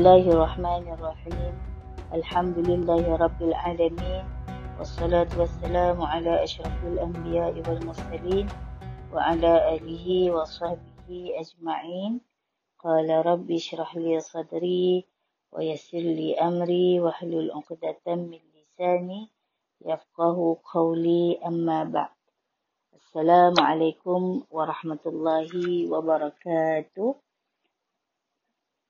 الله الرحمن الرحيم. الحمد لله رب العالمين والصلاة والسلام على أشرف الأنبياء والمرسلين وعلى آله وصحبه أجمعين. قال رب اشرح لي صدري ويسر لي أمري واحلل عقدة من لساني يفقه قولي. أما بعد السلام عليكم ورحمة الله وبركاته.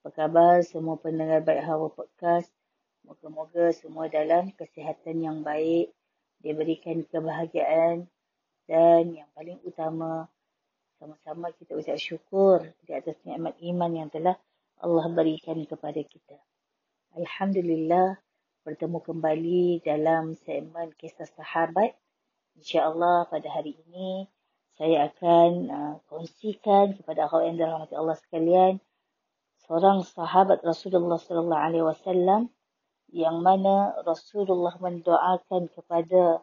Apa khabar semua pendengar baik Hawa Podcast? Moga-moga semua dalam kesihatan yang baik, diberikan kebahagiaan dan yang paling utama sama-sama kita ucap syukur di atas nikmat iman yang telah Allah berikan kepada kita. Alhamdulillah bertemu kembali dalam segmen kisah sahabat. InsyaAllah pada hari ini saya akan uh, kongsikan kepada awak yang dirahmati Allah sekalian seorang sahabat Rasulullah sallallahu alaihi wasallam yang mana Rasulullah mendoakan kepada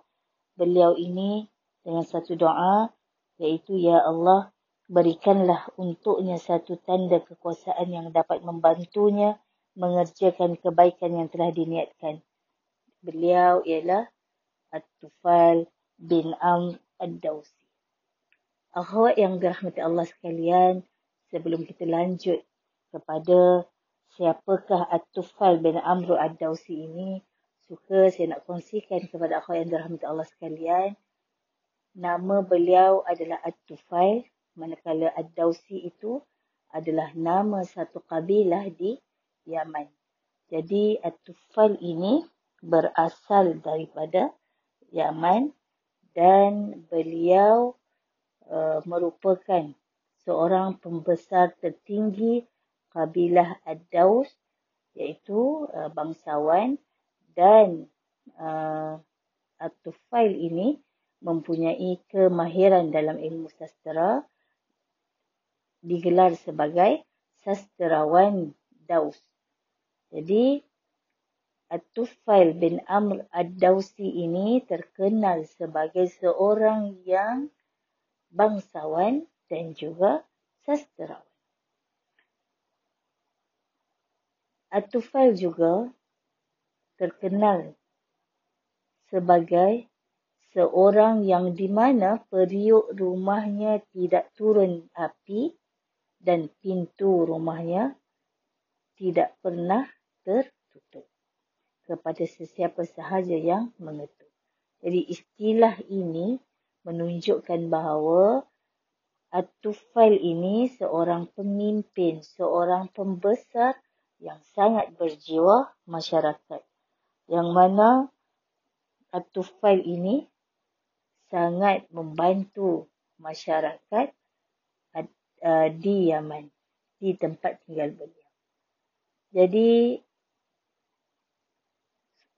beliau ini dengan satu doa iaitu ya Allah berikanlah untuknya satu tanda kekuasaan yang dapat membantunya mengerjakan kebaikan yang telah diniatkan. Beliau ialah At-Tufal bin Amr Ad-Dawsi. Akhwat yang dirahmati Allah sekalian, sebelum kita lanjut kepada siapakah At-Tufal bin Amr Ad-Dawsi ini. Suka saya nak kongsikan kepada akhwat yang dirahmati Allah sekalian nama beliau adalah At-Tufal manakala Ad-Dawsi itu adalah nama satu kabilah di Yaman. Jadi At-Tufal ini berasal daripada Yaman dan beliau uh, merupakan seorang pembesar tertinggi kabilah Ad-Daus iaitu uh, bangsawan dan uh, At-Tufail ini mempunyai kemahiran dalam ilmu sastera digelar sebagai sastrawan Daus. Jadi At-Tufail bin Amr Ad-Dausi ini terkenal sebagai seorang yang bangsawan dan juga sastrawan. Atufal juga terkenal sebagai seorang yang di mana periuk rumahnya tidak turun api dan pintu rumahnya tidak pernah tertutup kepada sesiapa sahaja yang mengetuk. Jadi istilah ini menunjukkan bahawa Atufail ini seorang pemimpin, seorang pembesar yang sangat berjiwa masyarakat. Yang mana Atufail ini sangat membantu masyarakat uh, di Yaman, di tempat tinggal beliau. Jadi,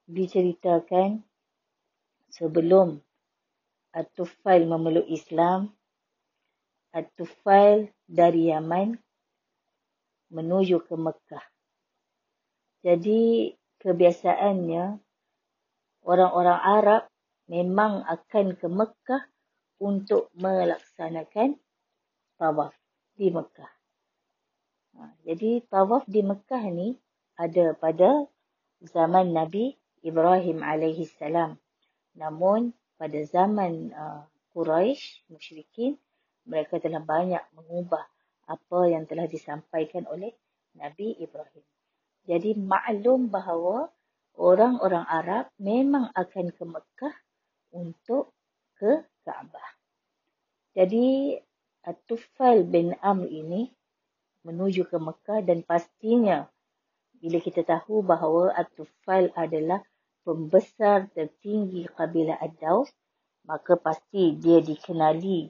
diceritakan sebelum Atufail memeluk Islam, Atufail dari Yaman menuju ke Mekah. Jadi kebiasaannya orang-orang Arab memang akan ke Mekah untuk melaksanakan tawaf di Mekah. Ha, jadi tawaf di Mekah ni ada pada zaman Nabi Ibrahim alaihi salam. Namun pada zaman uh, Quraisy musyrikin mereka telah banyak mengubah apa yang telah disampaikan oleh Nabi Ibrahim. Jadi maklum bahawa orang-orang Arab memang akan ke Mekah untuk ke Kaabah. Jadi Tufail bin Amr ini menuju ke Mekah dan pastinya bila kita tahu bahawa Tufail adalah pembesar tertinggi kabilah Ad-Daus, maka pasti dia dikenali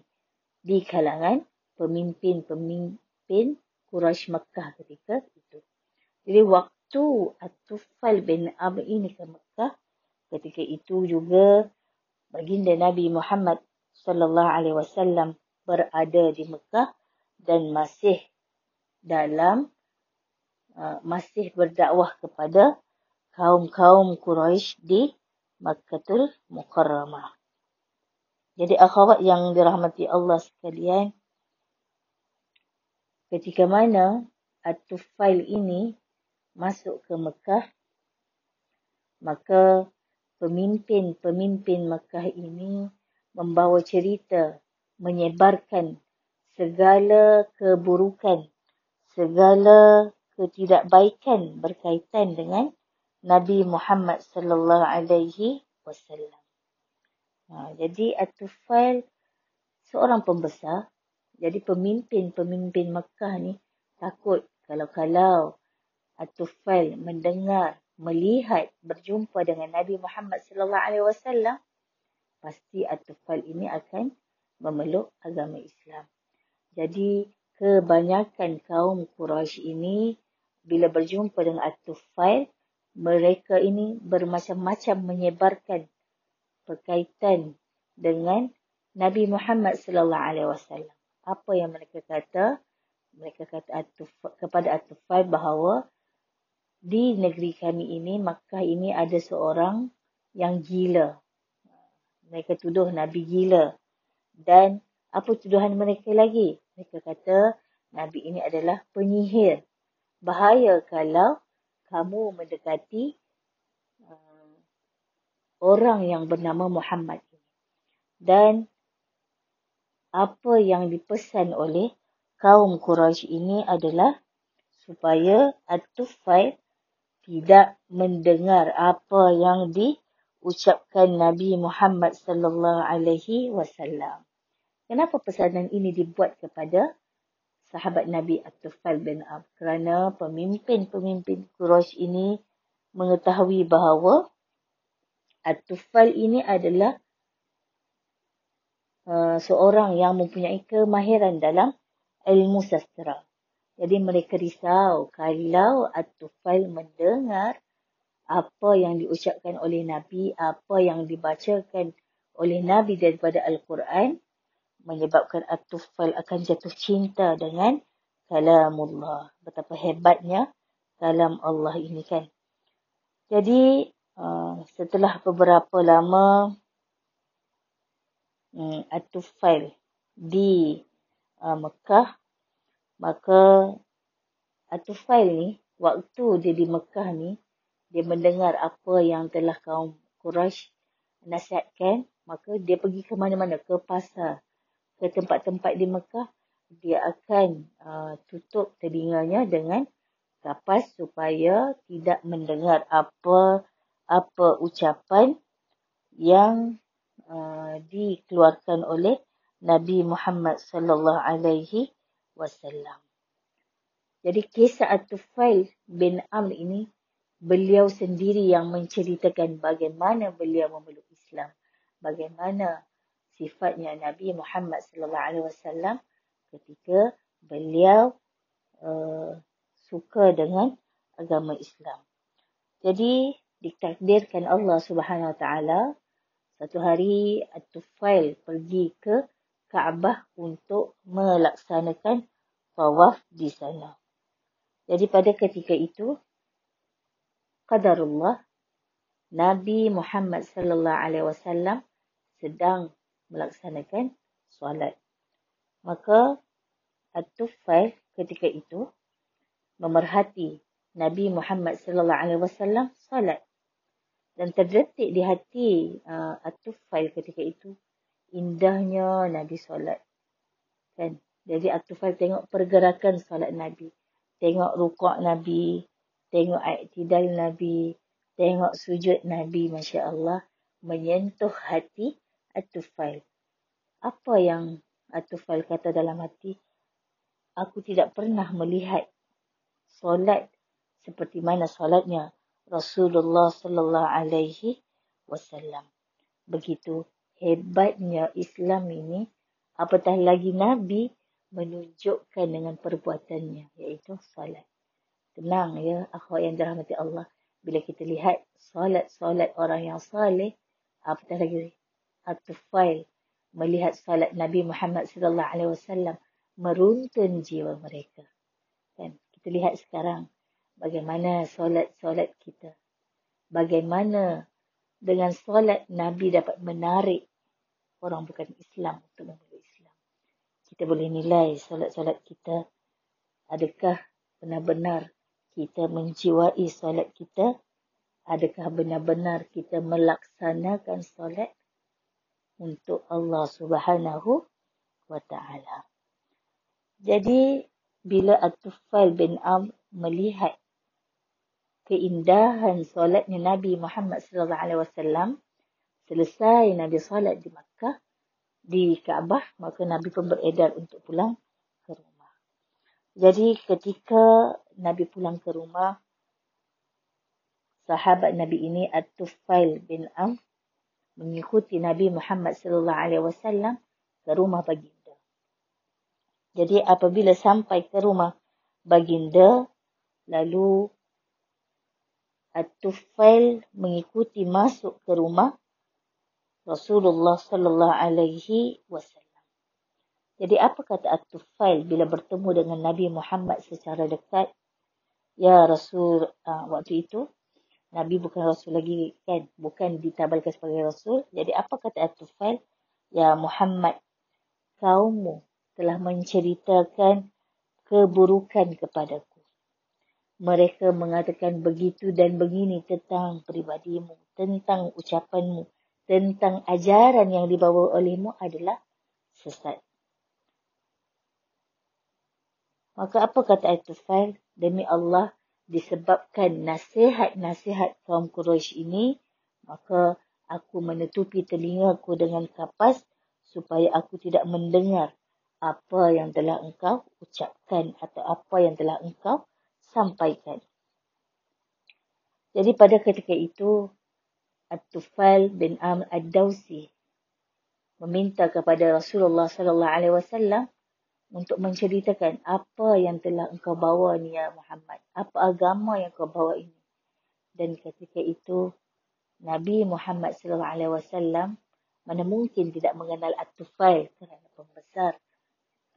di kalangan pemimpin-pemimpin Quraisy Mekah ketika itu. Jadi waktu At-Tufal bin Amr ini ke Mekah, ketika itu juga baginda Nabi Muhammad sallallahu alaihi wasallam berada di Mekah dan masih dalam uh, masih berdakwah kepada kaum-kaum Quraisy di Makkahul Mukarramah. Jadi akhwat yang dirahmati Allah sekalian, ketika mana At-Tufail ini masuk ke Mekah, maka pemimpin-pemimpin Mekah ini membawa cerita menyebarkan segala keburukan, segala ketidakbaikan berkaitan dengan Nabi Muhammad sallallahu alaihi wasallam. Ha, jadi At-Tufail seorang pembesar, jadi pemimpin-pemimpin Mekah ni takut kalau-kalau At-Tufail mendengar, melihat, berjumpa dengan Nabi Muhammad sallallahu alaihi wasallam, pasti At-Tufail ini akan memeluk agama Islam. Jadi kebanyakan kaum Quraisy ini bila berjumpa dengan At-Tufail, mereka ini bermacam-macam menyebarkan berkaitan dengan Nabi Muhammad sallallahu alaihi wasallam. Apa yang mereka kata? Mereka kata kepada At-Tufail bahawa di negeri kami ini, Makkah ini ada seorang yang gila. Mereka tuduh Nabi gila. Dan apa tuduhan mereka lagi? Mereka kata Nabi ini adalah penyihir. Bahaya kalau kamu mendekati uh, orang yang bernama Muhammad Dan apa yang dipesan oleh kaum Quraisy ini adalah supaya At-Tufail tidak mendengar apa yang diucapkan Nabi Muhammad sallallahu alaihi wasallam. Kenapa pesanan ini dibuat kepada sahabat Nabi At-Tufail bin Ab? Kerana pemimpin-pemimpin Quraisy ini mengetahui bahawa At-Tufail ini adalah uh, seorang yang mempunyai kemahiran dalam ilmu sastra. Jadi mereka risau kalau At-Tufail mendengar apa yang diucapkan oleh Nabi, apa yang dibacakan oleh Nabi daripada Al-Quran, menyebabkan At-Tufail akan jatuh cinta dengan kalamullah. Betapa hebatnya kalam Allah ini kan. Jadi uh, setelah beberapa lama um, At-Tufail di uh, Mekah, maka At-Tufail ni waktu dia di Mekah ni dia mendengar apa yang telah kaum Quraisy nasihatkan maka dia pergi ke mana-mana ke pasar ke tempat-tempat di Mekah, dia akan uh, tutup telinganya dengan kapas supaya tidak mendengar apa apa ucapan yang uh, dikeluarkan oleh Nabi Muhammad sallallahu alaihi wasallam. Jadi kisah At-Tufail bin Amr ini beliau sendiri yang menceritakan bagaimana beliau memeluk Islam. Bagaimana sifatnya Nabi Muhammad sallallahu alaihi wasallam ketika beliau uh, suka dengan agama Islam. Jadi ditakdirkan Allah Subhanahu wa taala satu hari At-Tufail pergi ke Kaabah untuk melaksanakan tawaf di sana. Jadi pada ketika itu qadarullah Nabi Muhammad sallallahu alaihi wasallam sedang melaksanakan solat. Maka At-Tufail ketika itu memerhati Nabi Muhammad sallallahu alaihi wasallam solat dan terdetik di hati uh, At-Tufail ketika itu indahnya Nabi solat. Kan? Jadi At-Tufail tengok pergerakan solat Nabi. Tengok rukuk Nabi, tengok i'tidal Nabi, tengok sujud Nabi masya-Allah menyentuh hati At-Tufail. Apa yang At-Tufail kata dalam hati? Aku tidak pernah melihat solat seperti mana solatnya Rasulullah sallallahu alaihi wasallam. Begitu hebatnya Islam ini, apatah lagi Nabi menunjukkan dengan perbuatannya iaitu solat. Tenang ya akhwat yang dirahmati Allah bila kita lihat solat-solat orang yang saleh apatah lagi At-Tufail melihat salat Nabi Muhammad sallallahu alaihi wasallam meruntun jiwa mereka. Kan? Kita lihat sekarang bagaimana solat-solat kita. Bagaimana dengan solat Nabi dapat menarik orang bukan Islam untuk memeluk Islam. Kita boleh nilai solat-solat kita adakah benar-benar kita menjiwai solat kita? Adakah benar-benar kita melaksanakan solat untuk Allah Subhanahu wa taala? Jadi bila At-Tufail bin Am melihat keindahan solatnya Nabi Muhammad sallallahu alaihi wasallam selesai Nabi solat di Makkah di Kaabah maka Nabi pun beredar untuk pulang ke rumah. Jadi ketika Nabi pulang ke rumah sahabat Nabi ini At-Tufail bin Am mengikuti Nabi Muhammad sallallahu alaihi wasallam ke rumah baginda. Jadi apabila sampai ke rumah baginda lalu At-Tufail mengikuti masuk ke rumah Rasulullah sallallahu alaihi wasallam. Jadi apa kata At-Tufail bila bertemu dengan Nabi Muhammad secara dekat? Ya Rasul uh, waktu itu Nabi bukan Rasul lagi kan, bukan ditabalkan sebagai Rasul. Jadi apa kata At-Tufail? Ya Muhammad, kaummu telah menceritakan keburukan kepadaku mereka mengatakan begitu dan begini tentang pribadimu, tentang ucapanmu, tentang ajaran yang dibawa olehmu adalah sesat. Maka apa kata Al-Tufail? Demi Allah, disebabkan nasihat-nasihat kaum Quraisy ini, maka aku menutupi telingaku dengan kapas supaya aku tidak mendengar apa yang telah engkau ucapkan atau apa yang telah engkau sampaikan. Jadi pada ketika itu At-Tufail bin Amr Ad-Dawsi meminta kepada Rasulullah sallallahu alaihi wasallam untuk menceritakan apa yang telah engkau bawa ni ya Muhammad, apa agama yang kau bawa ini. Dan ketika itu Nabi Muhammad sallallahu alaihi wasallam mana mungkin tidak mengenal At-Tufail kerana pembesar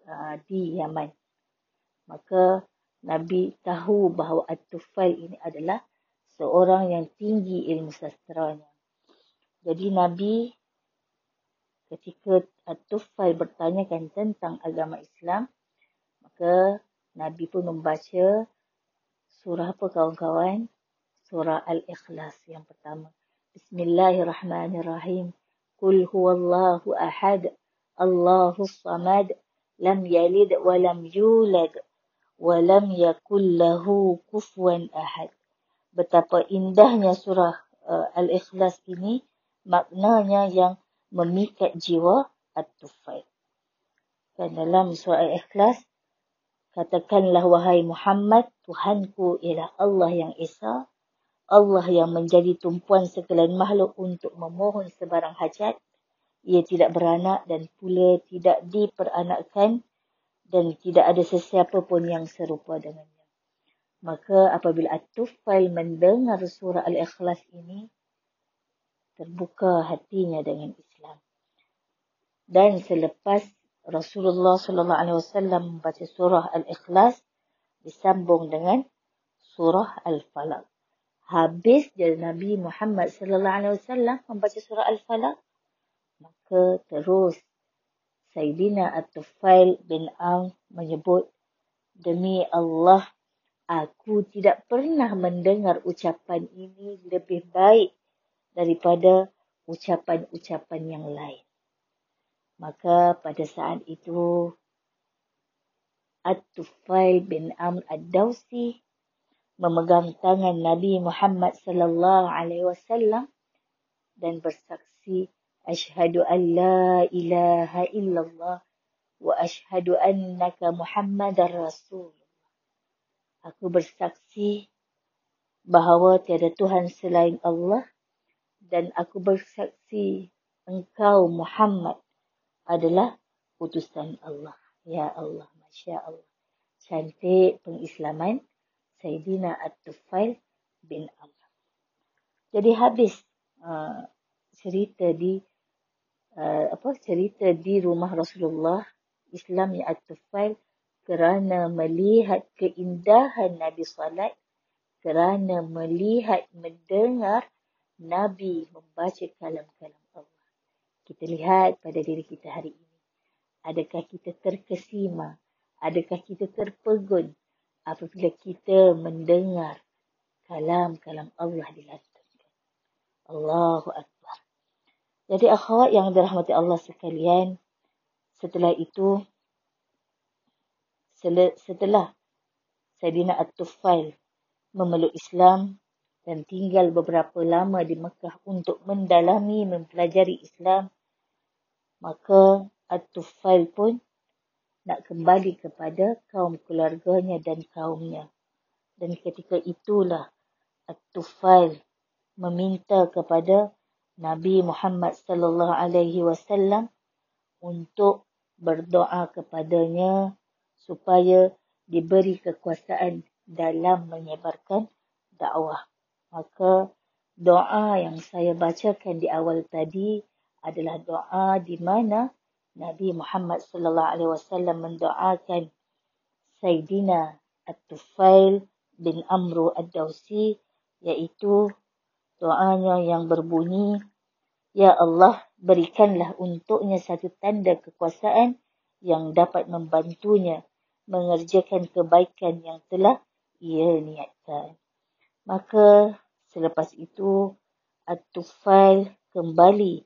uh, di Yaman. Maka Nabi tahu bahawa At-Tufail ini adalah seorang yang tinggi ilmu sastranya. Jadi Nabi ketika At-Tufail bertanyakan tentang agama Islam, maka Nabi pun membaca surah apa kawan-kawan? Surah Al-Ikhlas yang pertama. Bismillahirrahmanirrahim. Qul huwallahu ahad. Allahu samad. Lam yalid wa lam yulad walam yakul lahu kufuwan ahad. Betapa indahnya surah uh, Al-Ikhlas ini maknanya yang memikat jiwa At-Tufail. Dan dalam surah Al-Ikhlas katakanlah wahai Muhammad Tuhanku ialah Allah yang Esa Allah yang menjadi tumpuan sekalian makhluk untuk memohon sebarang hajat ia tidak beranak dan pula tidak diperanakkan dan tidak ada sesiapa pun yang serupa dengannya. Maka apabila At-Tufail mendengar surah Al-Ikhlas ini, terbuka hatinya dengan Islam. Dan selepas Rasulullah sallallahu alaihi wasallam membaca surah Al-Ikhlas disambung dengan surah Al-Falaq. Habis jadi Nabi Muhammad sallallahu alaihi wasallam membaca surah Al-Falaq, maka terus Sayyidina At-Tufail bin Ang menyebut, Demi Allah, aku tidak pernah mendengar ucapan ini lebih baik daripada ucapan-ucapan yang lain. Maka pada saat itu, At-Tufail bin Amr Ad-Dawsi memegang tangan Nabi Muhammad sallallahu alaihi wasallam dan bersaksi Ashhadu an la ilaha illallah wa ashhadu annaka Muhammadar Rasul. Aku bersaksi bahawa tiada Tuhan selain Allah dan aku bersaksi engkau Muhammad adalah utusan Allah. Ya Allah, Masya Allah. Cantik pengislaman Sayyidina At-Tufail bin Allah. Jadi habis uh, cerita di uh, apa cerita di rumah Rasulullah Islam yang At-Tufail kerana melihat keindahan Nabi salat kerana melihat mendengar Nabi membaca kalam-kalam Allah. Kita lihat pada diri kita hari ini. Adakah kita terkesima? Adakah kita terpegun? apabila kita mendengar kalam-kalam Allah dilantunkan. Allahu Akbar. Jadi akhwat yang dirahmati Allah sekalian, setelah itu, setelah Sayyidina At-Tufail memeluk Islam dan tinggal beberapa lama di Mekah untuk mendalami mempelajari Islam, maka At-Tufail pun nak kembali kepada kaum keluarganya dan kaumnya. Dan ketika itulah At-Tufail meminta kepada Nabi Muhammad sallallahu alaihi wasallam untuk berdoa kepadanya supaya diberi kekuasaan dalam menyebarkan dakwah. Maka doa yang saya bacakan di awal tadi adalah doa di mana Nabi Muhammad sallallahu alaihi wasallam mendoakan Sayyidina At-Tufail bin Amru Ad-Dawsi iaitu doanya yang berbunyi Ya Allah berikanlah untuknya satu tanda kekuasaan yang dapat membantunya mengerjakan kebaikan yang telah ia niatkan. Maka selepas itu At-Tufail kembali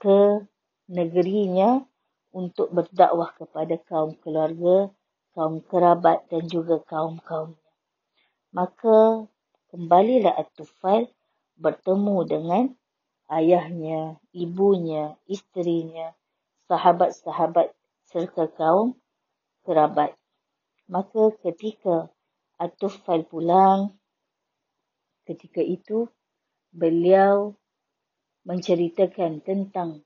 ke negerinya untuk berdakwah kepada kaum keluarga, kaum kerabat dan juga kaum-kaumnya. Maka kembalilah At-Tufail bertemu dengan ayahnya, ibunya, isterinya, sahabat-sahabat serta kaum kerabat. Maka ketika Atufail pulang, ketika itu beliau menceritakan tentang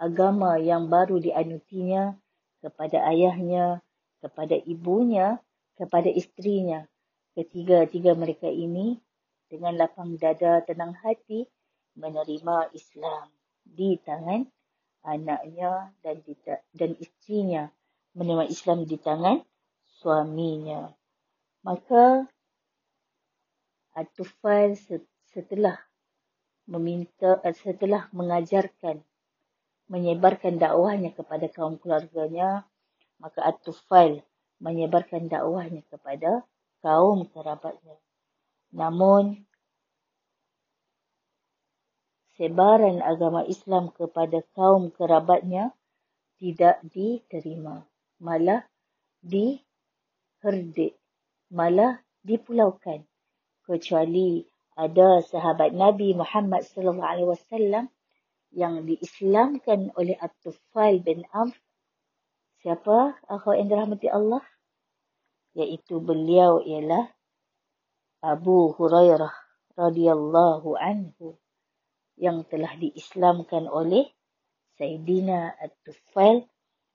agama yang baru dianutinya kepada ayahnya, kepada ibunya, kepada istrinya. Ketiga-tiga mereka ini dengan lapang dada tenang hati menerima Islam di tangan anaknya dan di dan istrinya menerima Islam di tangan suaminya. Maka Atufal setelah meminta setelah mengajarkan menyebarkan dakwahnya kepada kaum keluarganya maka Atufal menyebarkan dakwahnya kepada kaum kerabatnya. Namun sebaran agama Islam kepada kaum kerabatnya tidak diterima. Malah diherdik. Malah dipulaukan. Kecuali ada sahabat Nabi Muhammad sallallahu alaihi wasallam yang diislamkan oleh At-Tufail bin Amr. Siapa akhwat yang dirahmati Allah? Iaitu beliau ialah Abu Hurairah radhiyallahu anhu yang telah diislamkan oleh Sayyidina At-Tufail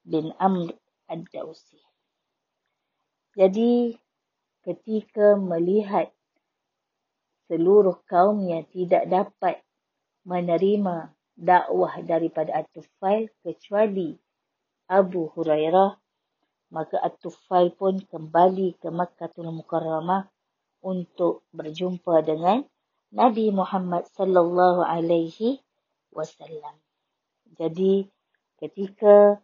bin Amr Ad-Dawsi. Jadi ketika melihat seluruh kaumnya tidak dapat menerima dakwah daripada At-Tufail kecuali Abu Hurairah, maka At-Tufail pun kembali ke Makkahul Mukarramah untuk berjumpa dengan Nabi Muhammad sallallahu alaihi wasallam. Jadi ketika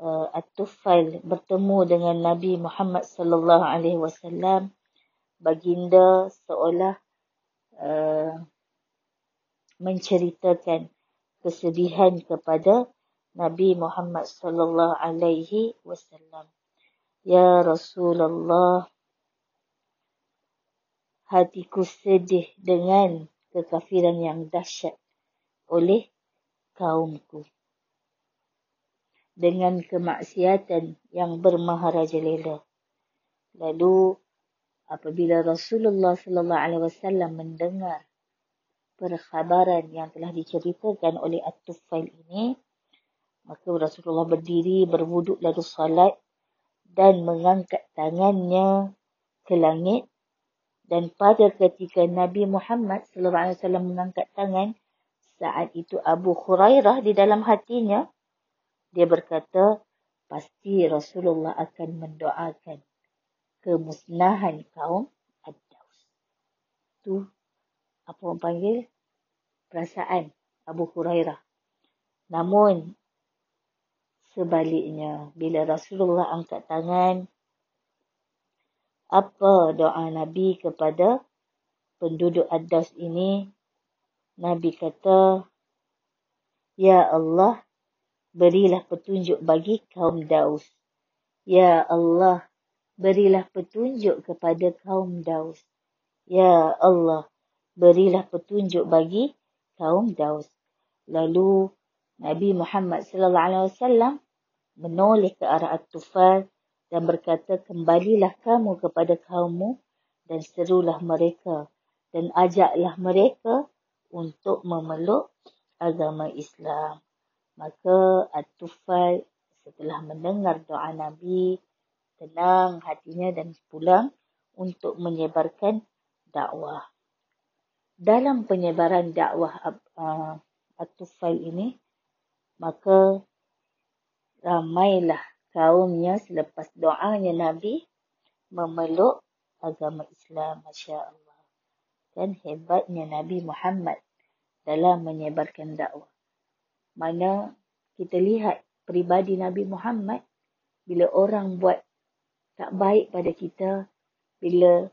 uh, At-Tufail bertemu dengan Nabi Muhammad sallallahu alaihi wasallam, baginda seolah uh, menceritakan kesedihan kepada Nabi Muhammad sallallahu alaihi wasallam. Ya Rasulullah, hatiku sedih dengan kekafiran yang dahsyat oleh kaumku. Dengan kemaksiatan yang bermaharajalela. Lalu apabila Rasulullah sallallahu alaihi wasallam mendengar perkhabaran yang telah diceritakan oleh At-Tufail ini, maka Rasulullah berdiri berwuduk lalu salat dan mengangkat tangannya ke langit dan pada ketika Nabi Muhammad sallallahu alaihi wasallam mengangkat tangan saat itu Abu Hurairah di dalam hatinya dia berkata pasti Rasulullah akan mendoakan kemusnahan kaum Ad-Daus. Tu apa orang panggil perasaan Abu Hurairah. Namun sebaliknya bila Rasulullah angkat tangan Apa doa Nabi kepada penduduk Ad-Daus ini? Nabi kata, Ya Allah, berilah petunjuk bagi kaum Daus. Ya Allah, berilah petunjuk kepada kaum Daus. Ya Allah, berilah petunjuk bagi kaum Daus. Lalu Nabi Muhammad sallallahu alaihi wasallam menoleh ke arah At-Tufal dan berkata, "Kembalilah kamu kepada kaummu dan serulah mereka dan ajaklah mereka untuk memeluk agama Islam." Maka At-Tufal setelah mendengar doa Nabi, tenang hatinya dan pulang untuk menyebarkan dakwah. Dalam penyebaran dakwah uh, At-Tufal ini, maka ramailah kaumnya selepas doanya Nabi memeluk agama Islam. Masya Allah. Dan hebatnya Nabi Muhammad dalam menyebarkan dakwah mana kita lihat peribadi Nabi Muhammad bila orang buat tak baik pada kita bila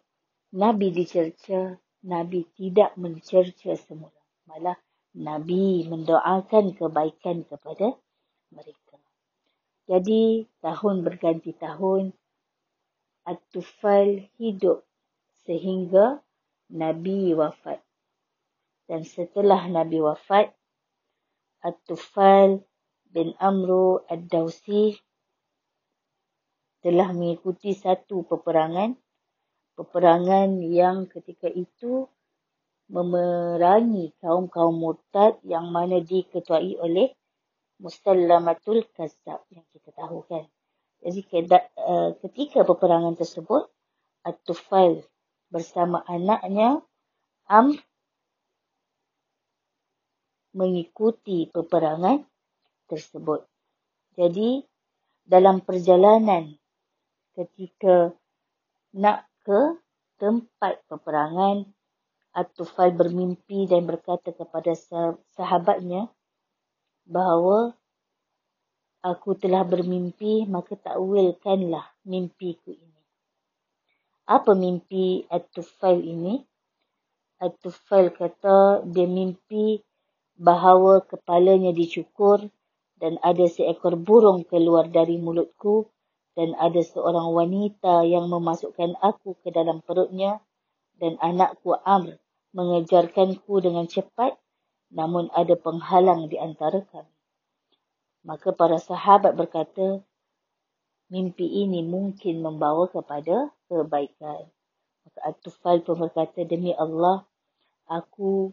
Nabi dicerca Nabi tidak mencerca semula. Malah Nabi mendoakan kebaikan kepada mereka. Jadi tahun berganti tahun At-Tufal hidup sehingga Nabi wafat. Dan setelah Nabi wafat At-Tufal bin Amru Ad-Dawsi telah mengikuti satu peperangan peperangan yang ketika itu memerangi kaum-kaum murtad yang mana diketuai oleh Mustallamatul Kazzab yang kita tahu kan. Jadi eh, ketika peperangan tersebut At-Tufail bersama anaknya Amr mengikuti peperangan tersebut. Jadi dalam perjalanan ketika nak ke tempat peperangan At-Tufal bermimpi dan berkata kepada sahabatnya bahawa aku telah bermimpi maka takwilkanlah mimpiku ini. Apa mimpi At-Tufal ini? At-Tufal kata dia mimpi bahawa kepalanya dicukur dan ada seekor burung keluar dari mulutku dan ada seorang wanita yang memasukkan aku ke dalam perutnya dan anakku Amr mengejarkanku dengan cepat namun ada penghalang di antara kami. Maka para sahabat berkata, mimpi ini mungkin membawa kepada kebaikan. Maka At-Tufal pun berkata, demi Allah, aku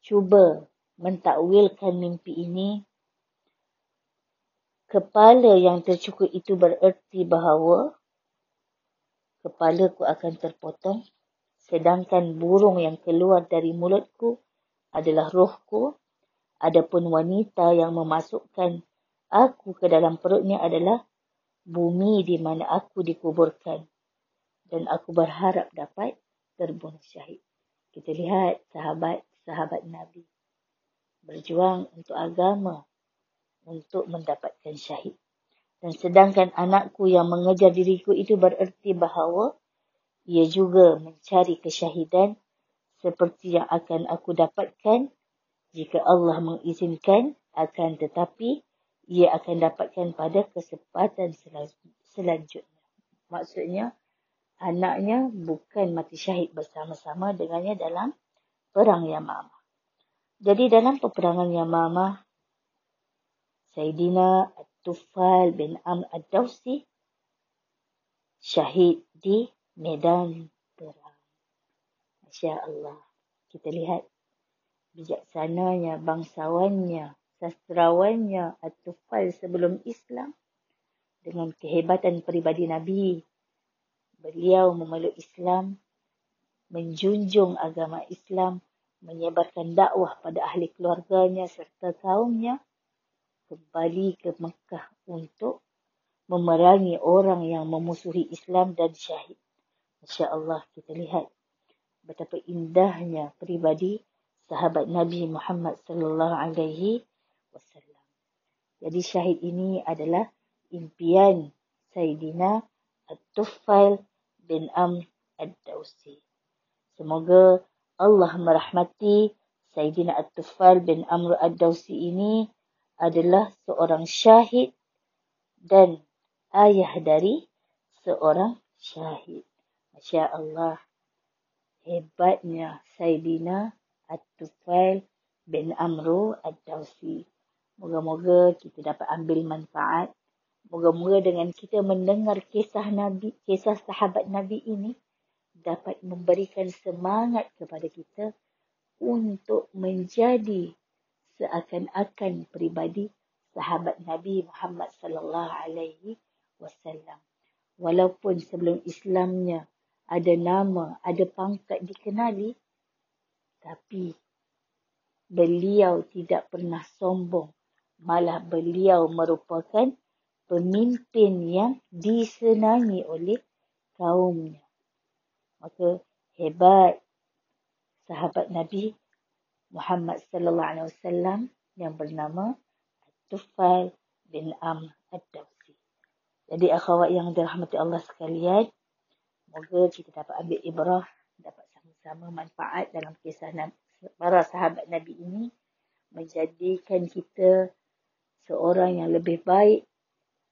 cuba mentakwilkan mimpi ini kepala yang tercukur itu bererti bahawa kepalaku akan terpotong sedangkan burung yang keluar dari mulutku adalah rohku. Adapun wanita yang memasukkan aku ke dalam perutnya adalah bumi di mana aku dikuburkan. Dan aku berharap dapat terbunuh syahid. Kita lihat sahabat-sahabat Nabi berjuang untuk agama untuk mendapatkan syahid. Dan sedangkan anakku yang mengejar diriku itu bererti bahawa ia juga mencari kesyahidan seperti yang akan aku dapatkan jika Allah mengizinkan akan tetapi ia akan dapatkan pada kesempatan selanjutnya. Maksudnya anaknya bukan mati syahid bersama-sama dengannya dalam perang Yamamah. Jadi dalam peperangan Yamamah, Sayyidina At-Tufal bin Am Ad-Dawsi syahid di medan perang. Masya Allah. Kita lihat bijaksananya, bangsawannya, sastrawannya At-Tufal sebelum Islam dengan kehebatan peribadi Nabi. Beliau memeluk Islam, menjunjung agama Islam, menyebarkan dakwah pada ahli keluarganya serta kaumnya kembali ke Mekah untuk memerangi orang yang memusuhi Islam dan syahid. Masya Allah kita lihat betapa indahnya pribadi sahabat Nabi Muhammad sallallahu alaihi wasallam. Jadi syahid ini adalah impian Sayyidina At-Tufail bin Amr Ad-Dawsi. Semoga Allah merahmati Sayyidina At-Tufal bin Amr Ad-Dawsi ini adalah seorang syahid dan ayah dari seorang syahid. Masya Allah. Hebatnya Sayyidina At-Tufail bin Amru Ad-Dawsi. Moga-moga kita dapat ambil manfaat. Moga-moga dengan kita mendengar kisah Nabi, kisah sahabat Nabi ini dapat memberikan semangat kepada kita untuk menjadi seakan-akan pribadi sahabat Nabi Muhammad sallallahu alaihi wasallam. Walaupun sebelum Islamnya ada nama, ada pangkat dikenali, tapi beliau tidak pernah sombong. Malah beliau merupakan pemimpin yang disenangi oleh kaumnya. Maka hebat sahabat Nabi Muhammad sallallahu alaihi wasallam yang bernama Tufail bin Am Ad-Dawsi. Jadi akhwat yang dirahmati Allah sekalian, moga kita dapat ambil ibrah, dapat sama-sama manfaat dalam kisah para sahabat Nabi ini menjadikan kita seorang yang lebih baik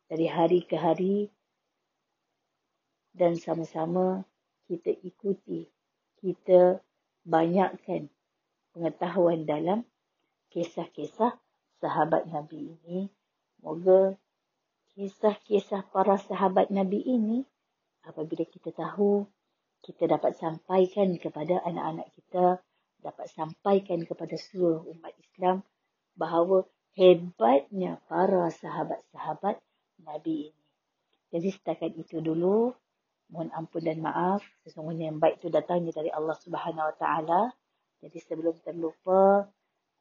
dari hari ke hari dan sama-sama kita ikuti, kita banyakkan pengetahuan dalam kisah-kisah sahabat Nabi ini. Moga kisah-kisah para sahabat Nabi ini apabila kita tahu, kita dapat sampaikan kepada anak-anak kita, dapat sampaikan kepada seluruh umat Islam bahawa hebatnya para sahabat-sahabat Nabi ini. Jadi setakat itu dulu mohon ampun dan maaf. Sesungguhnya yang baik itu datangnya dari Allah Subhanahu Wa Taala. Jadi sebelum terlupa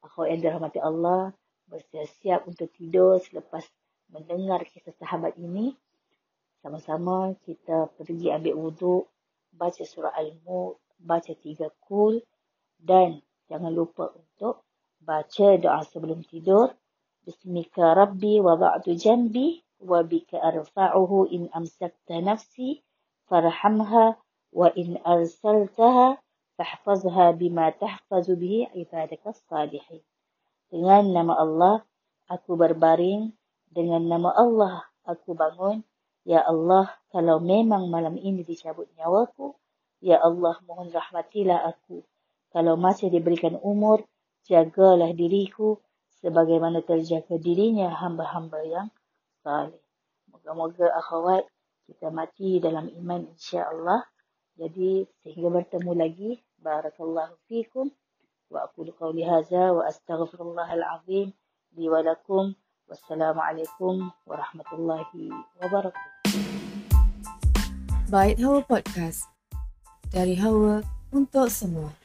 aku yang dirahmati Allah bersiap-siap untuk tidur selepas mendengar kisah sahabat ini. Sama-sama kita pergi ambil wuduk baca surah al-mulk baca tiga kul dan jangan lupa untuk baca doa sebelum tidur. Bismika Rabbi wa ba'du jambi wa bika arfa'uhu in amsakta nafsi wa in arsaltaha fahfazha bima tahfazu bihi ibadaka salihin. Dengan nama Allah, aku berbaring. Dengan nama Allah, aku bangun. Ya Allah, kalau memang malam ini dicabut nyawaku, Ya Allah, mohon rahmatilah aku. Kalau masih diberikan umur, jagalah diriku sebagaimana terjaga dirinya hamba-hamba yang salih. Moga-moga akhwat kita mati dalam iman insya-Allah. Jadi sehingga bertemu lagi barakallahu fikum wa aqulu qawli hadza wa astaghfirullahal azim li wa lakum wassalamualaikum warahmatullahi wabarakatuh. Bait Hawa Podcast dari Hawa untuk semua.